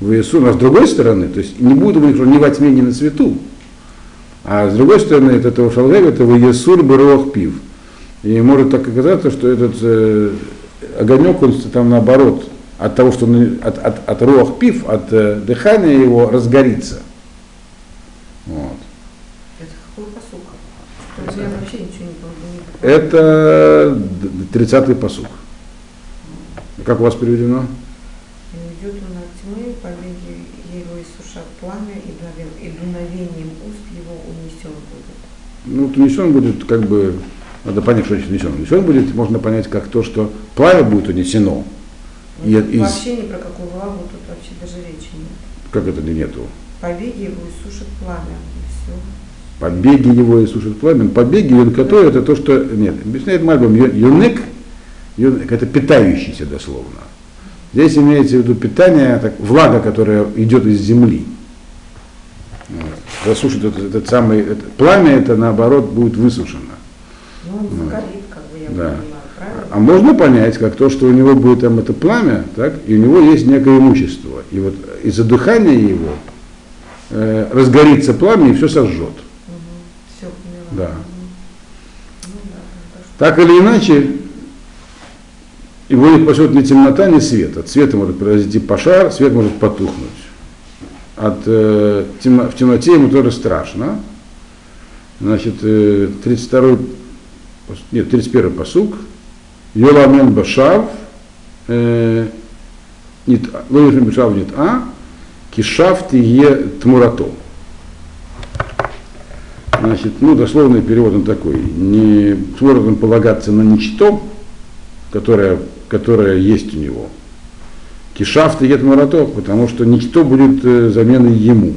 В Иису, но с другой стороны, то есть не будет у них ни во тьме, ни на свету. А с другой стороны, это этого шалгега, это Есур Баруах Пив. И может так оказаться, что этот э, огонек, он там наоборот, от того, что он, от, от, от Руах Пив, от э, дыхания его разгорится. Вот. Это какой посух? Я вообще ничего не Это 30-й посух. Как у вас переведено? Идет он от тьмы, побеги его иссушат пламя, и дуновением уст его унесен будет. Ну, унесен будет, как бы, надо понять, что значит унесен. Унесен будет, можно понять, как то, что пламя будет унесено. Ну, и, вообще из... ни про какую влагу тут вообще даже речи нет. Как это нету? Побеги его иссушат пламя. Все. Побеги его иссушат пламя. Побеги, юнкато, это то, что... Нет, объясняет Мальбом, юнек, юнек, это питающийся дословно. Здесь имеется в виду питание, так, влага, которая идет из земли засушит этот, этот самый, это, пламя это наоборот будет высушено. Ну, он загорит, как бы я да. понимаю, правильно? А можно понять, как то, что у него будет там это пламя, так, и у него есть некое имущество. И вот из-за дыхания его э, разгорится пламя и все сожжет. Да. Так или иначе, его не спасет ни темнота, ни свет. От света может произойти пожар, свет может потухнуть от, э, тем, в темноте ему тоже страшно. Значит, э, 32 нет, 31 посук. Йоламен Башав, э, Лоишем Башав нет а, Кишав Тие Тмурато. Значит, ну, дословный перевод он такой. Не сможет он полагаться на ничто, которое, которое есть у него, Кишафт и Марато, потому что ничто будет э, заменой ему.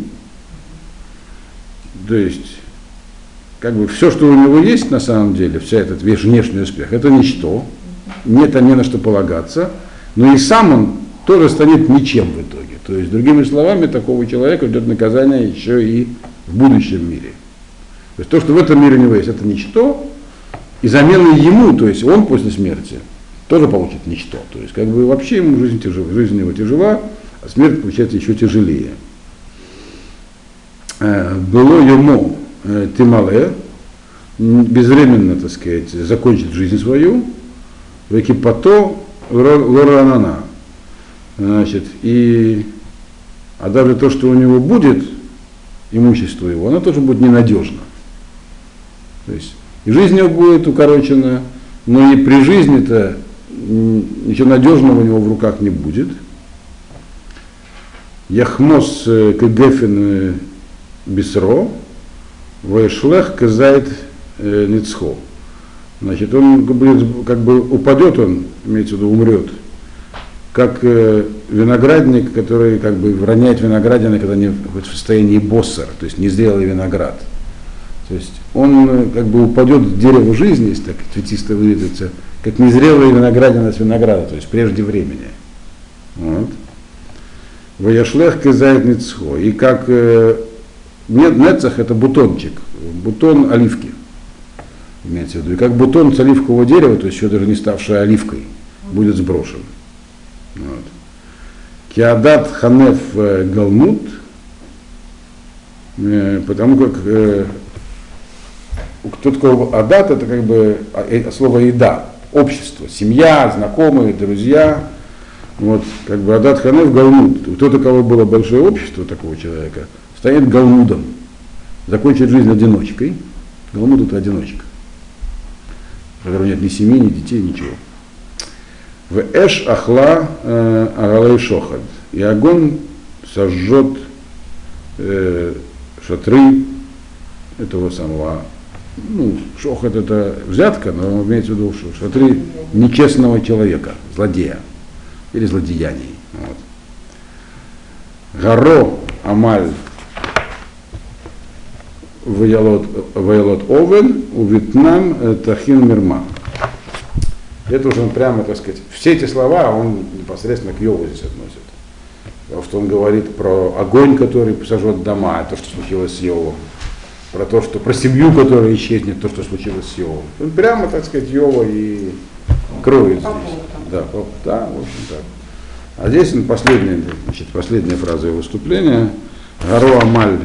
То есть, как бы все, что у него есть на самом деле, вся этот внешний успех, это ничто, нет а не на что полагаться, но и сам он тоже станет ничем в итоге. То есть, другими словами, такого человека ждет наказание еще и в будущем мире. То есть то, что в этом мире у него есть, это ничто, и заменой ему, то есть он после смерти, тоже получит ничто. То есть как бы вообще ему жизнь, тяжела, жизнь его тяжела, а смерть получается еще тяжелее. Э, было ему э, Тимале, безвременно, так сказать, закончит жизнь свою, в экипато лоранана. Значит, и, а даже то, что у него будет, имущество его, оно тоже будет ненадежно. То есть и жизнь его будет укорочена, но и при жизни-то ничего надежного у него в руках не будет. Яхмос э, кегефин э, бисро, вайшлех казает э, ницхо. Значит, он будет, как бы упадет он, имеется в виду, умрет, как виноградник, который как бы роняет виноградины, когда не в состоянии боссера, то есть незрелый виноград. То есть он как бы упадет в дерево жизни, если так цветисто выразиться, как незрелая виноградина с винограда, то есть прежде времени. Вот. Ваяшлех кизает ницхо. И как э, нецах это бутончик, бутон оливки. Имеется в виду. И как бутон с оливкового дерева, то есть еще даже не ставший оливкой, будет сброшен. Вот. Киадат ханеф э, галмут, э, потому как э, кто такой адат, это как бы а, э, слово еда, общество, семья, знакомые, друзья. Вот, как бы адат ханеф галмут. Кто такого было большое общество такого человека, станет галмудом, закончит жизнь одиночкой. Галмуд это одиночка, у которого нет ни семьи, ни детей, ничего. В эш ахла э, агалей шохад. И огонь сожжет э, шатры этого самого, ну, шохад это взятка, но имеется в виду, что шатры нечестного человека, злодея или злодеяний. Вот. Гаро Амаль Ваялот Овен, у Вьетнам Тахин Мирма. Это уже он прямо, так сказать, все эти слова он непосредственно к Йову здесь относит. Потому что он говорит про огонь, который сожжет дома, то, что случилось с Йовом. Про то, что про семью, которая исчезнет, то, что случилось с Йовом. Он прямо, так сказать, Йова и кроет здесь. Да, по, да, в общем так. А здесь он последняя, значит, последняя фраза его выступления. Гаро Амаль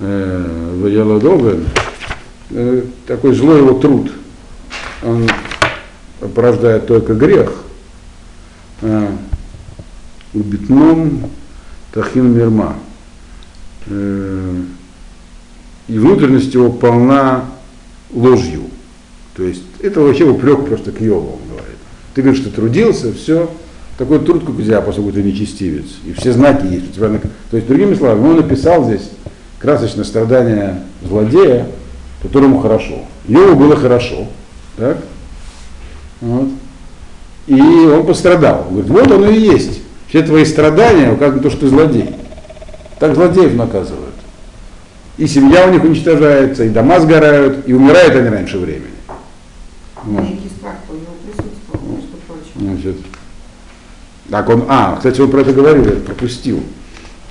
э, Ваялодовен, э, такой злой его труд. Он порождает только грех. Э, убитном тахин мирма. И внутренность его полна ложью. То есть это вообще упрек просто к Йову, он говорит. Ты говоришь, что трудился, все, такой труд, как у тебя, поскольку ты нечестивец. И все знаки есть у тебя. То есть, другими словами, он написал здесь красочное страдание злодея, которому хорошо. Йову было хорошо. Так? Вот. И он пострадал. Он говорит, вот оно и есть. Все твои страдания указывают то, что ты злодей. Так злодеев наказывают. И семья у них уничтожается, и дома сгорают, и умирают они раньше времени. Вот. Значит, так он, а, кстати, он про это говорил, я пропустил.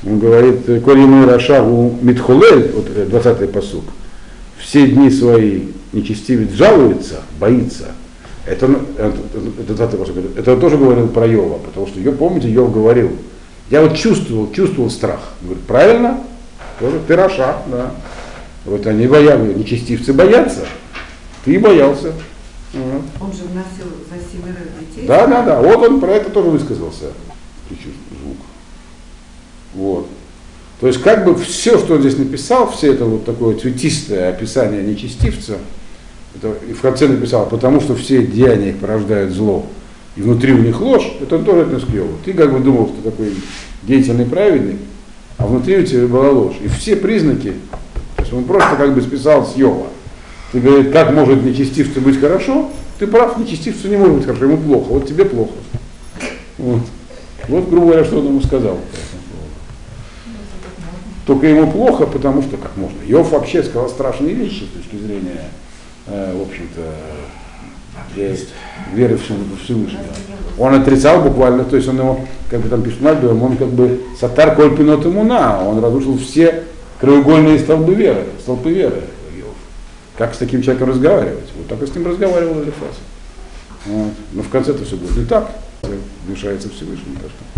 Он говорит, Корину Рашагу Митхулель, вот 20-й посук, все дни свои нечестивец жалуется, боится, это, это, это, это, это тоже говорил про Йова, потому что, помните, Йов говорил, я вот чувствовал, чувствовал страх. Говорит, правильно? Тоже ты Раша, да. Вот они боялись, нечестивцы боятся. Ты боялся. Вот. Он же вносил за семерых детей. Да, да, да. Вот он про это тоже высказался. Звук. Вот. То есть как бы все, что он здесь написал, все это вот такое цветистое описание нечестивца, это, и в конце написал, потому что все деяния их порождают зло, и внутри у них ложь, это он тоже отнес к Йову. Ты как бы думал, что такой деятельный, праведный, а внутри у тебя была ложь. И все признаки, то есть он просто как бы списал с Йова. Ты говоришь, как может нечестивцу быть хорошо? Ты прав, нечестивцу не может быть хорошо, ему плохо, вот тебе плохо. Вот, вот грубо говоря, что он ему сказал. Только ему плохо, потому что как можно. Йов вообще сказал страшные вещи с точки зрения Э, в общем-то, веры в Всевышнего. Он отрицал буквально, то есть он его, как бы там пишет Мальбиум, он как бы сатар кольпинот имуна, он разрушил все краеугольные столбы веры, столпы веры. Как с таким человеком разговаривать? Вот так и с ним разговаривал Элифаз. Вот. Но в конце это все будет не так, вмешается Всевышний. Так